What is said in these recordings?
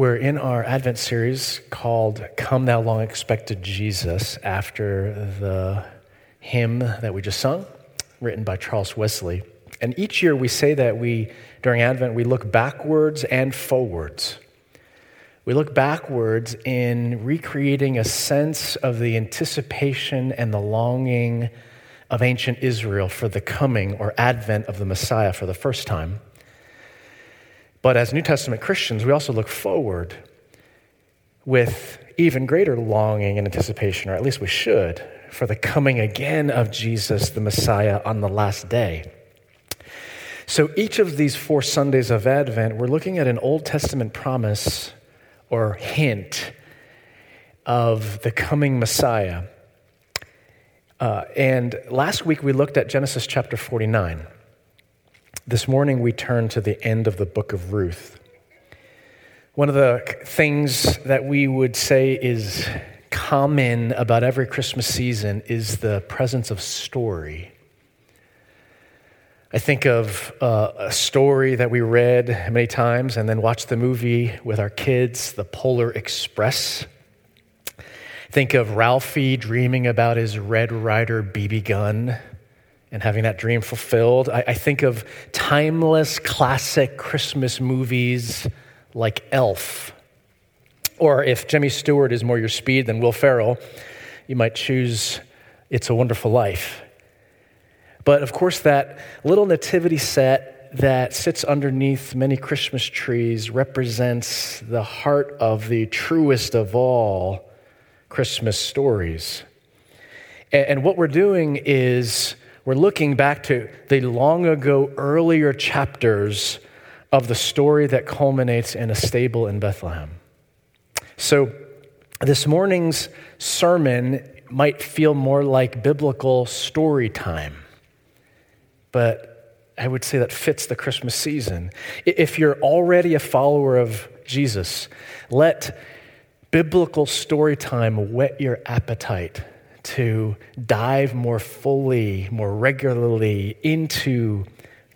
We're in our Advent series called Come Thou Long Expected Jesus after the hymn that we just sung, written by Charles Wesley. And each year we say that we, during Advent, we look backwards and forwards. We look backwards in recreating a sense of the anticipation and the longing of ancient Israel for the coming or advent of the Messiah for the first time. But as New Testament Christians, we also look forward with even greater longing and anticipation, or at least we should, for the coming again of Jesus, the Messiah, on the last day. So each of these four Sundays of Advent, we're looking at an Old Testament promise or hint of the coming Messiah. Uh, and last week we looked at Genesis chapter 49. This morning we turn to the end of the book of Ruth. One of the things that we would say is common about every Christmas season is the presence of story. I think of uh, a story that we read many times and then watched the movie with our kids, The Polar Express. Think of Ralphie dreaming about his Red Ryder BB gun and having that dream fulfilled. I, I think of timeless classic Christmas movies like Elf. Or if Jimmy Stewart is more your speed than Will Ferrell, you might choose It's a Wonderful Life. But of course, that little nativity set that sits underneath many Christmas trees represents the heart of the truest of all Christmas stories. And what we're doing is we're looking back to the long ago, earlier chapters of the story that culminates in a stable in Bethlehem. So, this morning's sermon might feel more like biblical story time, but I would say that fits the Christmas season. If you're already a follower of Jesus, let biblical story time whet your appetite to dive more fully, more regularly into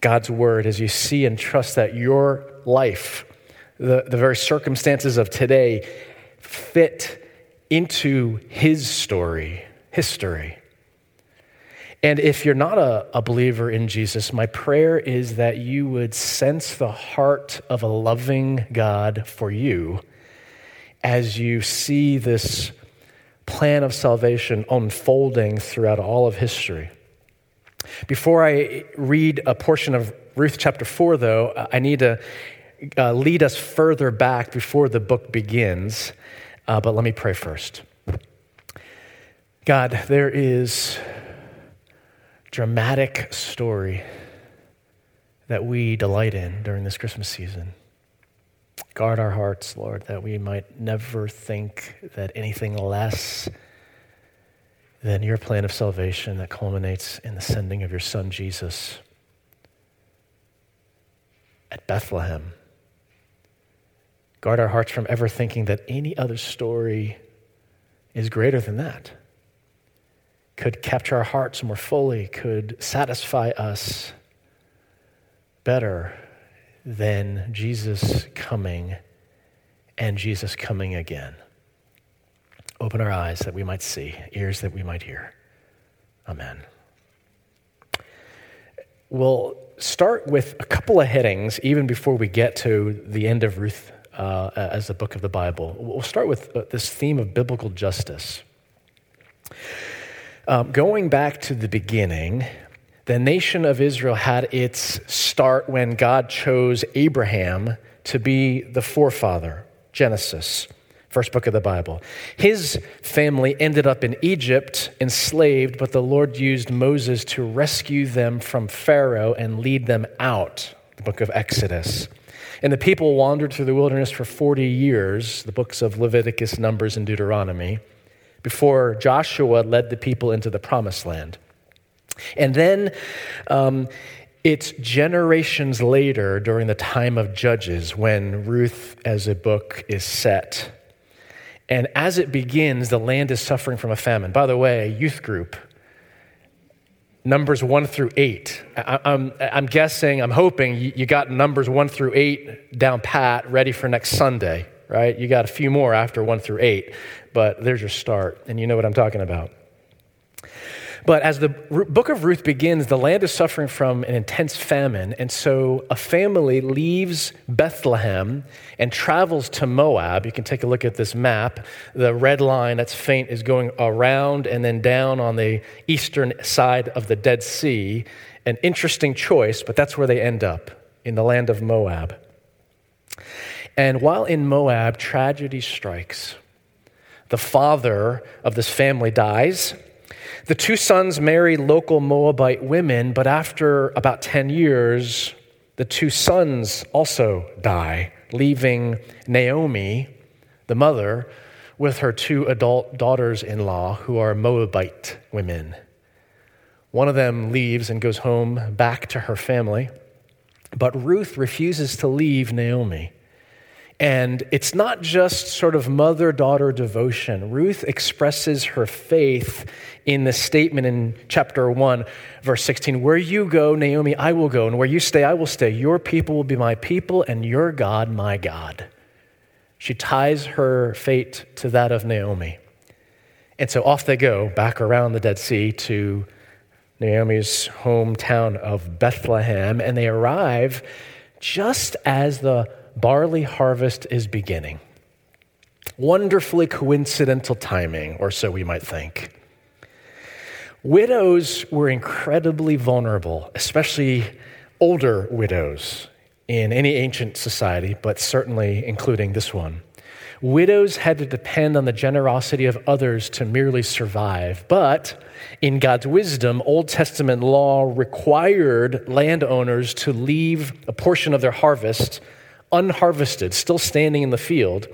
God's word as you see and trust that your life, the, the very circumstances of today, fit into His story, history. And if you're not a, a believer in Jesus, my prayer is that you would sense the heart of a loving God for you as you see this plan of salvation unfolding throughout all of history. Before I read a portion of Ruth chapter 4, though, I need to uh, lead us further back before the book begins. Uh, but let me pray first. God, there is dramatic story that we delight in during this Christmas season. Guard our hearts, Lord, that we might never think that anything less than your plan of salvation that culminates in the sending of your Son, Jesus, at Bethlehem. Guard our hearts from ever thinking that any other story is greater than that, could capture our hearts more fully, could satisfy us better than Jesus coming and Jesus coming again. Open our eyes that we might see, ears that we might hear. Amen. We'll start with a couple of headings even before we get to the end of Ruth uh, as the book of the Bible. We'll start with uh, this theme of biblical justice. Um, going back to the beginning, the nation of Israel had its start when God chose Abraham to be the forefather, Genesis, first book of the Bible. His family ended up in Egypt, enslaved, but the Lord used Moses to rescue them from Pharaoh and lead them out, the book of Exodus. And the people wandered through the wilderness for 40 years, the books of Leviticus, Numbers, and Deuteronomy, before Joshua led the people into the promised land. And then um, it's generations later, during the time of Judges, when Ruth as a book is set. And as it begins, the land is suffering from a famine. By the way, youth group, numbers one through eight. I, am I'm, I'm guessing, I'm hoping you got numbers one through eight down pat, ready for next Sunday, right? You got a few more after one through eight, but there's your start, and you know what I'm talking about. But as the book of Ruth begins, the land is suffering from an intense famine. And so a family leaves Bethlehem and travels to Moab. You can take a look at this map. The red line that's faint is going around and then down on the eastern side of the Dead Sea. An interesting choice, but that's where they end up in the land of Moab. And while in Moab, tragedy strikes. The father of this family dies the two sons marry local Moabite women, but after about 10 years, the two sons also die, leaving Naomi, the mother, with her two adult daughters in law who are Moabite women. One of them leaves and goes home back to her family, but Ruth refuses to leave Naomi. And it's not just sort of mother daughter devotion. Ruth expresses her faith in the statement in chapter 1, verse 16 Where you go, Naomi, I will go, and where you stay, I will stay. Your people will be my people, and your God, my God. She ties her fate to that of Naomi. And so off they go, back around the Dead Sea to Naomi's hometown of Bethlehem, and they arrive just as the barley harvest is beginning. Wonderfully coincidental timing, or so we might think. Widows were incredibly vulnerable, especially older widows in any ancient society, but certainly including this one. Widows had to depend on the generosity of others to merely survive. But in God's wisdom, Old Testament law required landowners to leave a portion of their harvest unharvested, still standing in the field,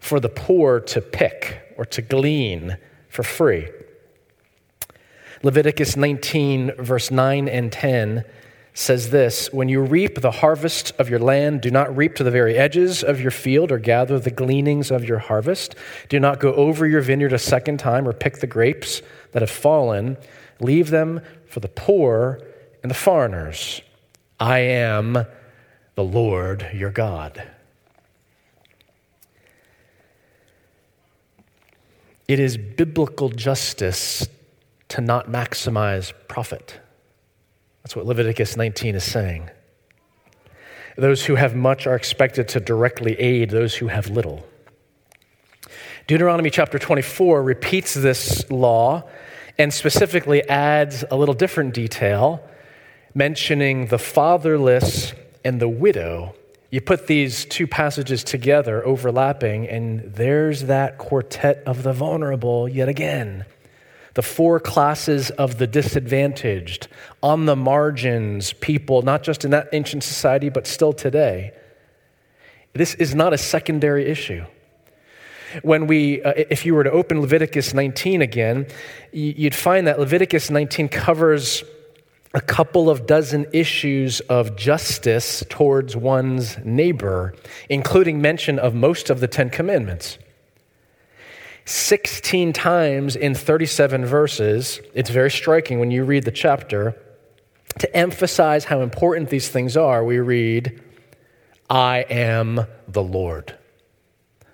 for the poor to pick or to glean for free. Leviticus 19, verse 9 and 10 says this When you reap the harvest of your land, do not reap to the very edges of your field or gather the gleanings of your harvest. Do not go over your vineyard a second time or pick the grapes that have fallen. Leave them for the poor and the foreigners. I am the Lord your God. It is biblical justice to not maximize profit. That's what Leviticus 19 is saying. Those who have much are expected to directly aid those who have little. Deuteronomy chapter 24 repeats this law and specifically adds a little different detail, mentioning the fatherless and the widow. You put these two passages together, overlapping, and there's that quartet of the vulnerable yet again. The four classes of the disadvantaged, on the margins, people, not just in that ancient society, but still today. This is not a secondary issue. When we, uh, if you were to open Leviticus 19 again, you'd find that Leviticus 19 covers a couple of dozen issues of justice towards one's neighbor, including mention of most of the Ten Commandments. 16 times in 37 verses, it's very striking when you read the chapter. To emphasize how important these things are, we read, I am the Lord,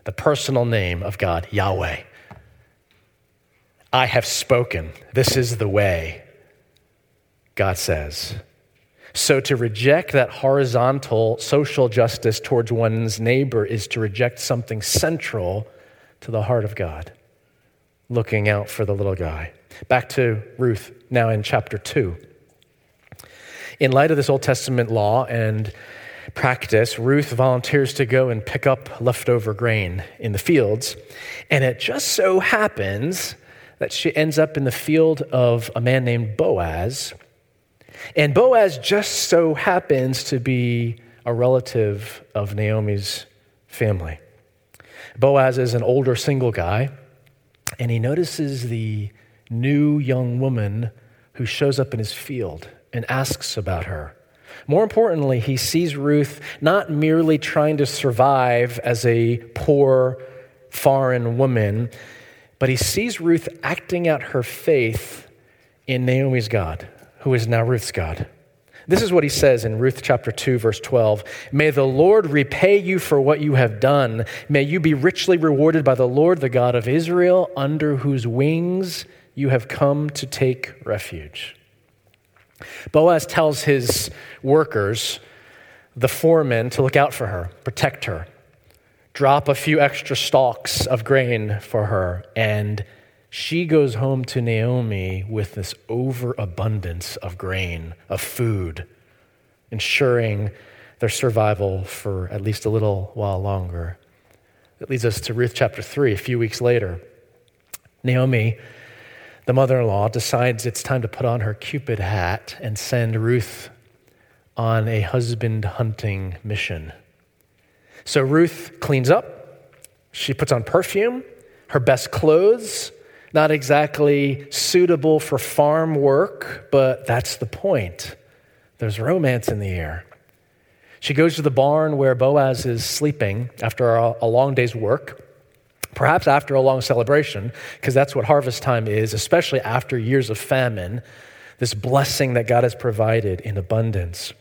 the personal name of God, Yahweh. I have spoken. This is the way. God says. So to reject that horizontal social justice towards one's neighbor is to reject something central to the heart of God, looking out for the little guy. Back to Ruth now in chapter 2. In light of this Old Testament law and practice, Ruth volunteers to go and pick up leftover grain in the fields. And it just so happens that she ends up in the field of a man named Boaz and Boaz just so happens to be a relative of Naomi's family. Boaz is an older single guy, and he notices the new young woman who shows up in his field and asks about her. More importantly, he sees Ruth not merely trying to survive as a poor foreign woman, but he sees Ruth acting out her faith in Naomi's God who is now Ruth's God. This is what he says in Ruth chapter 2, verse 12. May the Lord repay you for what you have done. May you be richly rewarded by the Lord, the God of Israel, under whose wings you have come to take refuge. Boaz tells his workers, the foremen, to look out for her, protect her, drop a few extra stalks of grain for her, and she goes home to Naomi with this overabundance of grain, of food, ensuring their survival for at least a little while longer. That leads us to Ruth chapter 3, a few weeks later. Naomi, the mother in law, decides it's time to put on her Cupid hat and send Ruth on a husband hunting mission. So Ruth cleans up, she puts on perfume, her best clothes, not exactly suitable for farm work, but that's the point. There's romance in the air. She goes to the barn where Boaz is sleeping after a, long day's work, perhaps after a long celebration, because that's what harvest time is, especially after years of famine, this blessing that God has provided in abundance.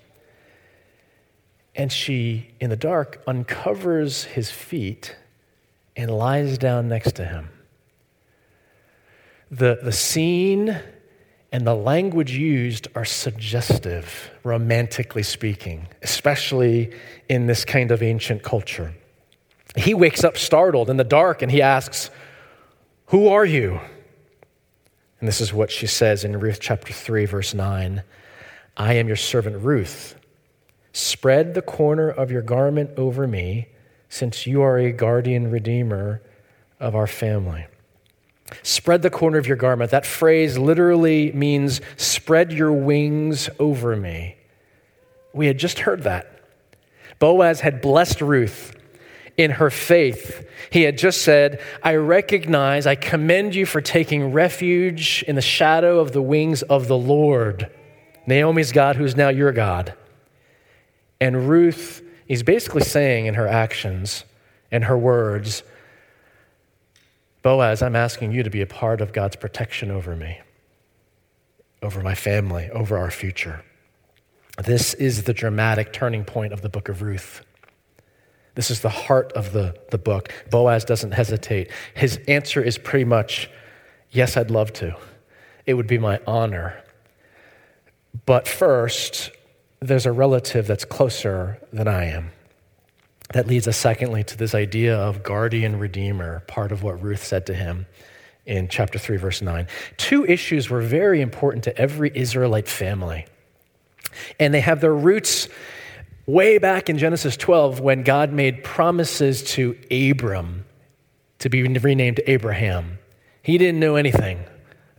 And she, in the dark, uncovers his feet and lies down next to him the, the scene and the language used are suggestive, romantically speaking, especially in this kind of ancient culture. He wakes up startled in the dark and he asks, Who are you? And this is what she says in Ruth chapter 3, verse 9 I am your servant Ruth. Spread the corner of your garment over me, since you are a guardian redeemer of our family. Spread the corner of your garment. That phrase literally means spread your wings over me. We had just heard that. Boaz had blessed Ruth in her faith. He had just said, I recognize, I commend you for taking refuge in the shadow of the wings of the Lord. Naomi's God, who's now your God. And Ruth is basically saying in her actions and her words, Boaz, I'm asking you to be a part of God's protection over me, over my family, over our future. This is the dramatic turning point of the book of Ruth. This is the heart of the, the book. Boaz doesn't hesitate. His answer is pretty much yes, I'd love to. It would be my honor. But first, there's a relative that's closer than I am. That leads us, secondly, to this idea of guardian redeemer, part of what Ruth said to him in chapter 3, verse 9. Two issues were very important to every Israelite family. And they have their roots way back in Genesis 12 when God made promises to Abram to be renamed Abraham. He didn't know anything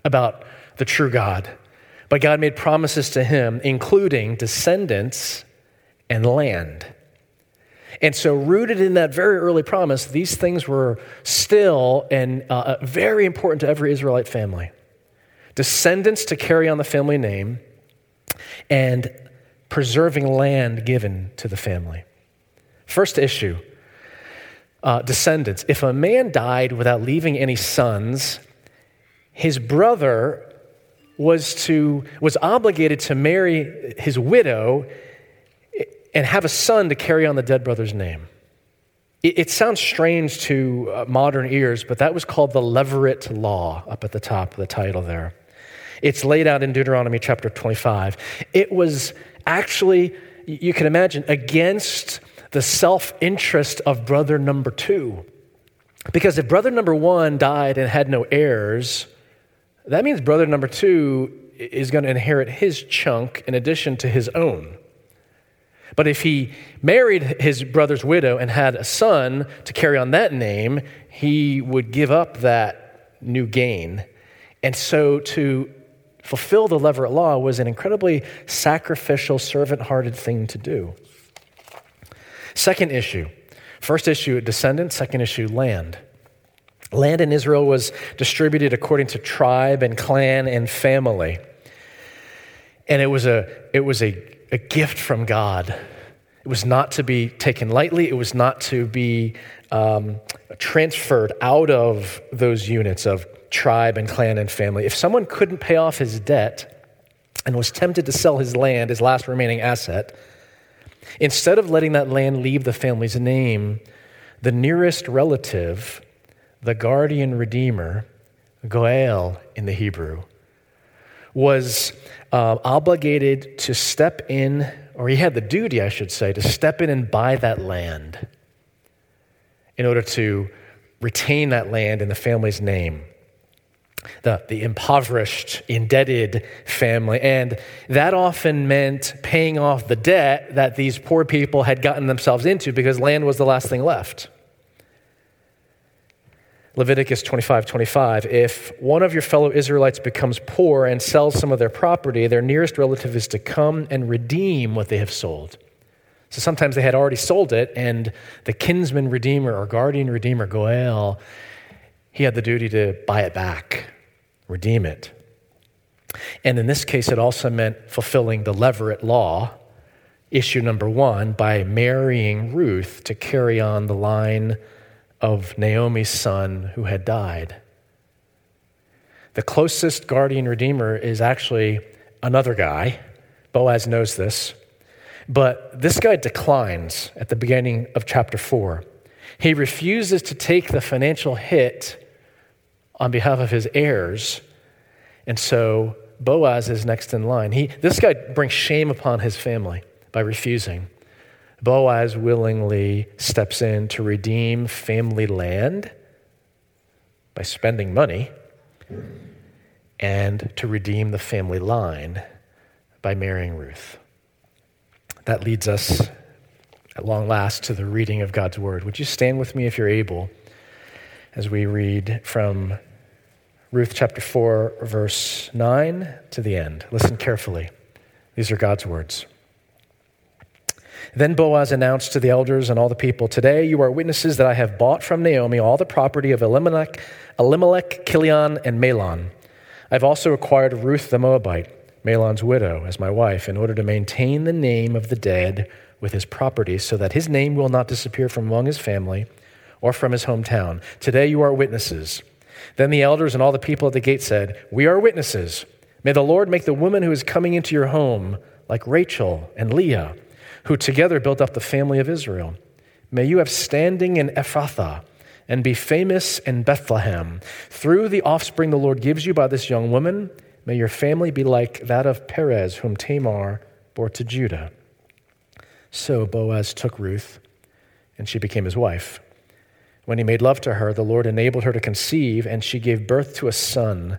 about the true God, but God made promises to him, including descendants and land. And so, rooted in that very early promise, these things were still and uh, very important to every Israelite family. Descendants to carry on the family name, and preserving land given to the family. First issue uh, descendants. If a man died without leaving any sons, his brother was, to, was obligated to marry his widow and have a son to carry on the dead brother's name. It, it sounds strange to uh, modern ears, but that was called the Levirate Law up at the top of the title there. It's laid out in Deuteronomy chapter 25. It was actually, you can imagine, against the self interest of brother number two. Because if brother number one died and had no heirs, that means brother number two is going to inherit his chunk in addition to his own. But if he married his brother's widow and had a son to carry on that name, he would give up that new gain. And so to fulfill the Levirate law was an incredibly sacrificial, servant hearted thing to do. Second issue first issue, descendants, second issue, land. Land in Israel was distributed according to tribe and clan and family. And it was a, it was a a gift from God. It was not to be taken lightly, it was not to be um, transferred out of those units of tribe and clan and family. If someone couldn't pay off his debt, and was tempted to sell his land, his last remaining asset. Instead of letting that land leave the family's name, the nearest relative, the guardian redeemer, Goel in the Hebrew, was uh, obligated to step in, or he had the duty, I should say, to step in and buy that land in order to retain that land in the family's name. The, the impoverished, indebted family. And that often meant paying off the debt that these poor people had gotten themselves into because land was the last thing left. Leviticus 25 25. If one of your fellow Israelites becomes poor and sells some of their property, their nearest relative is to come and redeem what they have sold. So sometimes they had already sold it, and the kinsman redeemer or guardian redeemer, Goel, he had the duty to buy it back, redeem it. And in this case, it also meant fulfilling the Levirate law, issue number one, by marrying Ruth to carry on the line of Naomi's son who had died. The closest guardian redeemer is actually another guy. Boaz knows this. But this guy declines at the beginning of chapter 4. He refuses to take the financial hit on behalf of his heirs. And so Boaz is next in line. He, this guy brings shame upon his family by refusing. Boaz willingly steps in to redeem family land by spending money and to redeem the family line by marrying Ruth. That leads us at long last to the reading of God's word. Would you stand with me if you're able as we read from Ruth chapter 4, verse 9 to the end? Listen carefully. These are God's words. Then Boaz announced to the elders and all the people, Today you are witnesses that I have bought from Naomi all the property of Elimelech, Elimelech Kilion, and Mahlon. I've also acquired Ruth the Moabite Mahlon's widow as my wife in order to maintain the name of the dead with his property so that his name will not disappear from among his family or from his hometown. Today you are witnesses. Then the elders and all the people at the gate said, We are witnesses. May the Lord make the woman who is coming into your home like Rachel and Leah, who together built up the family of Israel. May you have standing in Ephrathah and be famous in Bethlehem. Through the offspring the Lord gives you by this young woman, May your family be like that of Perez, whom Tamar bore to Judah. So Boaz took Ruth, and she became his wife. When he made love to her, the Lord enabled her to conceive, and she gave birth to a son.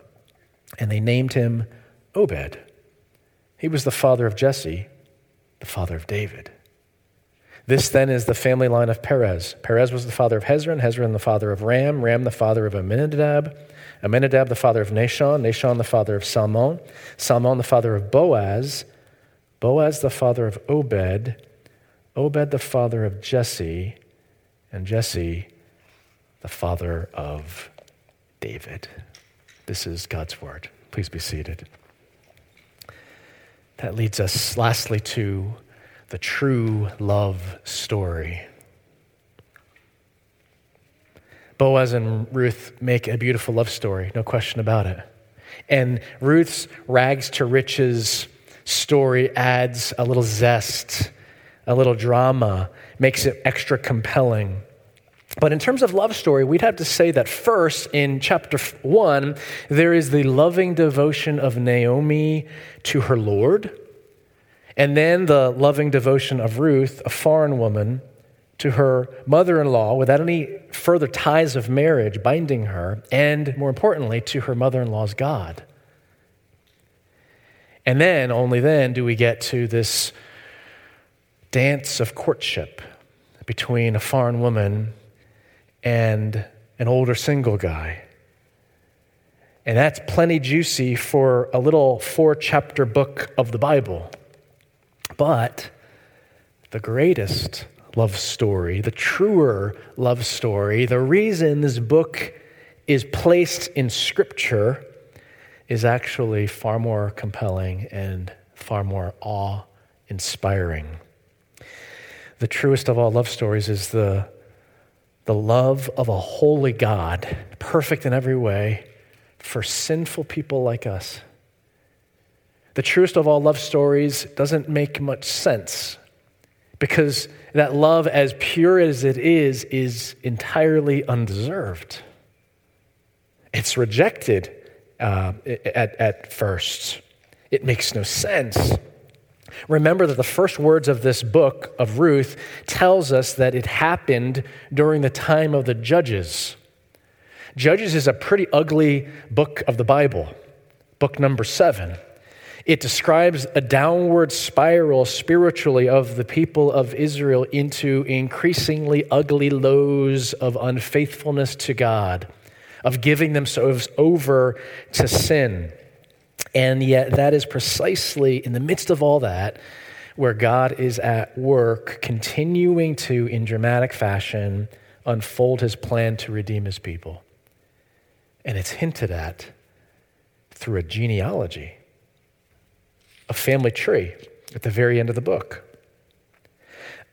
And they named him Obed. He was the father of Jesse, the father of David. This then is the family line of Perez. Perez was the father of Hezron, Hezron the father of Ram, Ram the father of Amminadab, Amminadab the father of Nahshon, Nahshon the father of Salmon, Salmon the father of Boaz, Boaz the father of Obed, Obed the father of Jesse, and Jesse the father of David. This is God's word. Please be seated. That leads us lastly to the true love story. Boaz and Ruth make a beautiful love story, no question about it. And Ruth's rags to riches story adds a little zest, a little drama, makes it extra compelling. But in terms of love story, we'd have to say that first in chapter one, there is the loving devotion of Naomi to her Lord. And then the loving devotion of Ruth, a foreign woman, to her mother in law without any further ties of marriage binding her, and more importantly, to her mother in law's God. And then, only then, do we get to this dance of courtship between a foreign woman and an older single guy. And that's plenty juicy for a little four chapter book of the Bible. But the greatest love story, the truer love story, the reason this book is placed in Scripture is actually far more compelling and far more awe inspiring. The truest of all love stories is the, the love of a holy God, perfect in every way, for sinful people like us. The truest of all love stories doesn't make much sense because that love, as pure as it is, is entirely undeserved. It's rejected uh, at, at first. It makes no sense. Remember that the first words of this book of Ruth tells us that it happened during the time of the judges. Judges is a pretty ugly book of the Bible, book number 7. It describes a downward spiral spiritually of the people of Israel into increasingly ugly lows of unfaithfulness to God, of giving themselves over to sin. And yet, that is precisely in the midst of all that where God is at work, continuing to, in dramatic fashion, unfold his plan to redeem his people. And it's hinted at through a genealogy a family tree at the very end of the book.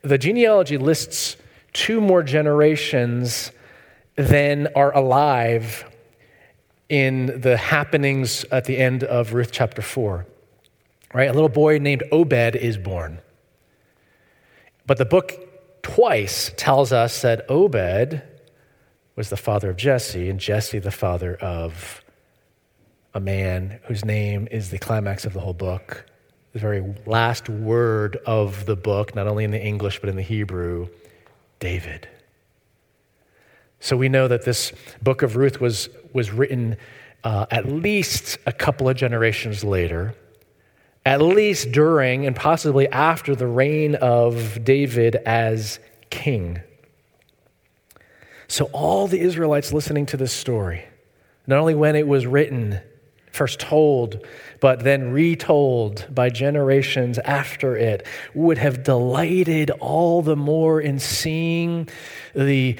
The genealogy lists two more generations than are alive in the happenings at the end of Ruth chapter 4. Right? A little boy named Obed is born. But the book twice tells us that Obed was the father of Jesse, and Jesse the father of a man whose name is the climax of the whole book, the very last word of the book, not only in the English but in the Hebrew David. So we know that this book of Ruth was, was written uh, at least a couple of generations later, at least during and possibly after the reign of David as king. So, all the Israelites listening to this story, not only when it was written, first told, but then retold by generations after it, would have delighted all the more in seeing the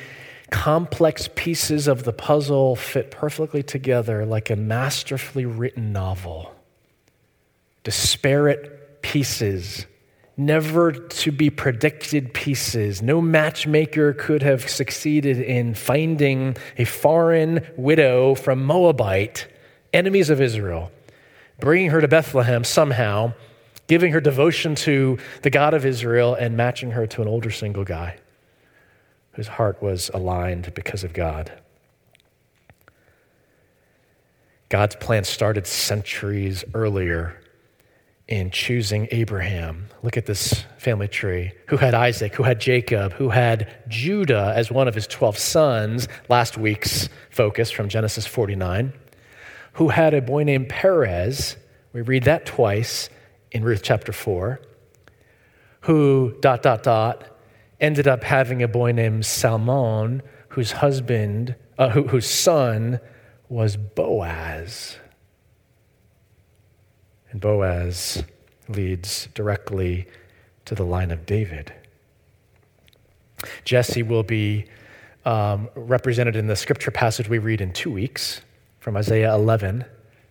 complex pieces of the puzzle fit perfectly together like a masterfully written novel. Disparate pieces, never to be predicted pieces. No matchmaker could have succeeded in finding a foreign widow from Moabite enemies of Israel, bringing her to Bethlehem somehow, giving her devotion to the God of Israel, and matching her to an older single guy whose heart was aligned because of God. God's plan started centuries earlier in choosing Abraham. Look at this family tree. Who had Isaac, who had Jacob, who had Judah as one of his 12 sons, last week's focus from Genesis 49 who had a boy named Perez. We read that twice in Ruth chapter 4. Who, dot, dot, dot, ended up having a boy named Salmon, whose husband, uh, who, whose son was Boaz. And Boaz leads directly to the line of David. Jesse will be um, represented in the scripture passage we read in two weeks from Isaiah 11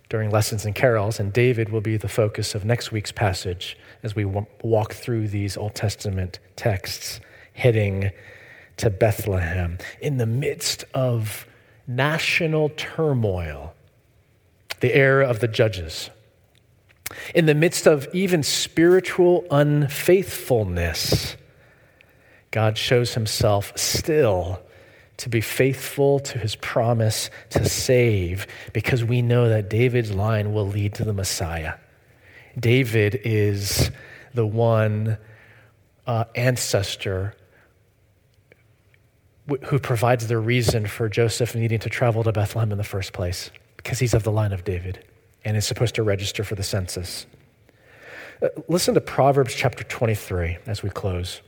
during lessons and carols, and David will be the focus of next week's passage as we walk through these Old Testament texts heading to Bethlehem. In the midst of national turmoil, the era of the judges, in the midst of even spiritual unfaithfulness, God shows himself still to be faithful to his promise to save because we know that David's line will lead to the Messiah. David is the one uh, ancestor who provides the reason for Joseph needing to travel to Bethlehem in the first place because he's of the line of David and is supposed to register for the census. Uh, listen to Proverbs chapter 23 as we close.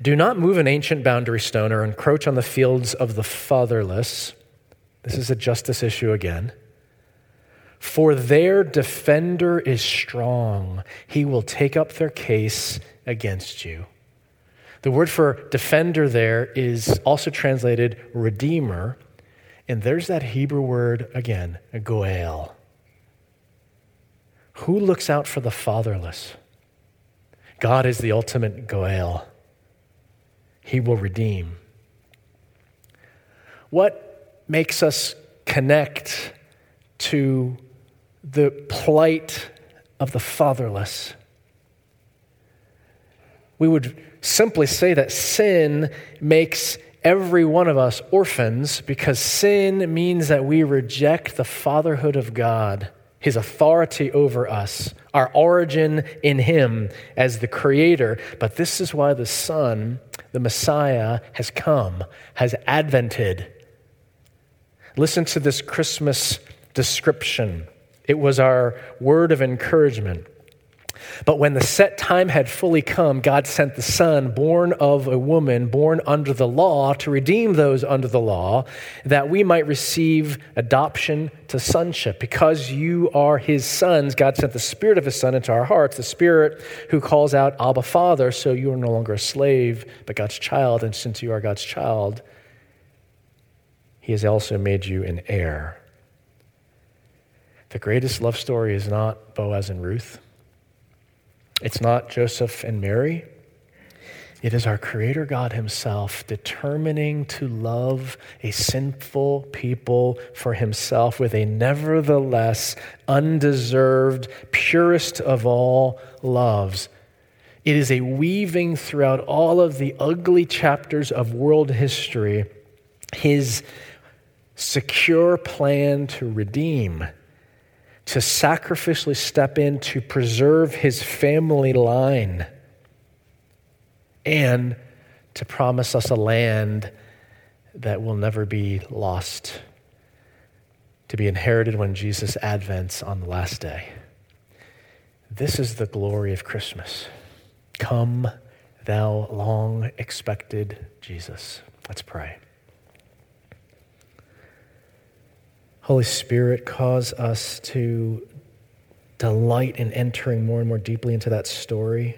Do not move an ancient boundary stone or encroach on the fields of the fatherless. This is a justice issue again. For their defender is strong. He will take up their case against you. The word for defender there is also translated redeemer. And there's that Hebrew word again, goel. Who looks out for the fatherless? God is the ultimate goel. He will redeem. What makes us connect to the plight of the fatherless. We would simply say that sin makes every one of us orphans because sin means that we reject the fatherhood of God, his authority over us, our origin in him as the creator. But this is why the Son, the Messiah, has come, has advented. Listen to this Christmas description it was our word of encouragement. But when the set time had fully come, God sent the Son, born of a woman, born under the law, to redeem those under the law, that we might receive adoption to sonship. Because you are His sons, God sent the Spirit of His Son into our hearts, the Spirit who calls out, Abba, Father. So you are no longer a slave, but God's child. And since you are God's child, He has also made you an heir. The greatest love story is not Boaz and Ruth. It's not Joseph and Mary. It is our Creator God Himself determining to love a sinful people for Himself with a nevertheless undeserved, purest of all loves. It is a weaving throughout all of the ugly chapters of world history His secure plan to redeem to sacrificially step in to preserve his family line and to promise us a land that will never be lost, to be inherited when Jesus advents on the last day. This is the glory of Christmas. Come, thou long expected Jesus. Let's pray. Holy Spirit, cause us to delight in entering more and more deeply into that story.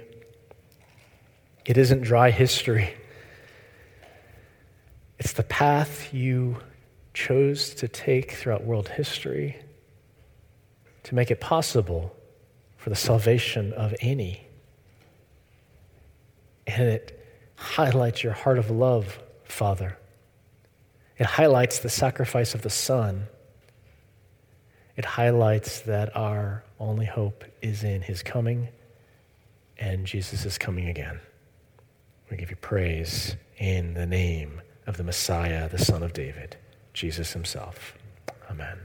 It isn't dry history, it's the path you chose to take throughout world history to make it possible for the salvation of any. And it highlights your heart of love, Father. It highlights the sacrifice of the Son it highlights that our only hope is in his coming, and Jesus is coming again. We give you praise in the name of the Messiah, the Son of David, Jesus himself. Amen.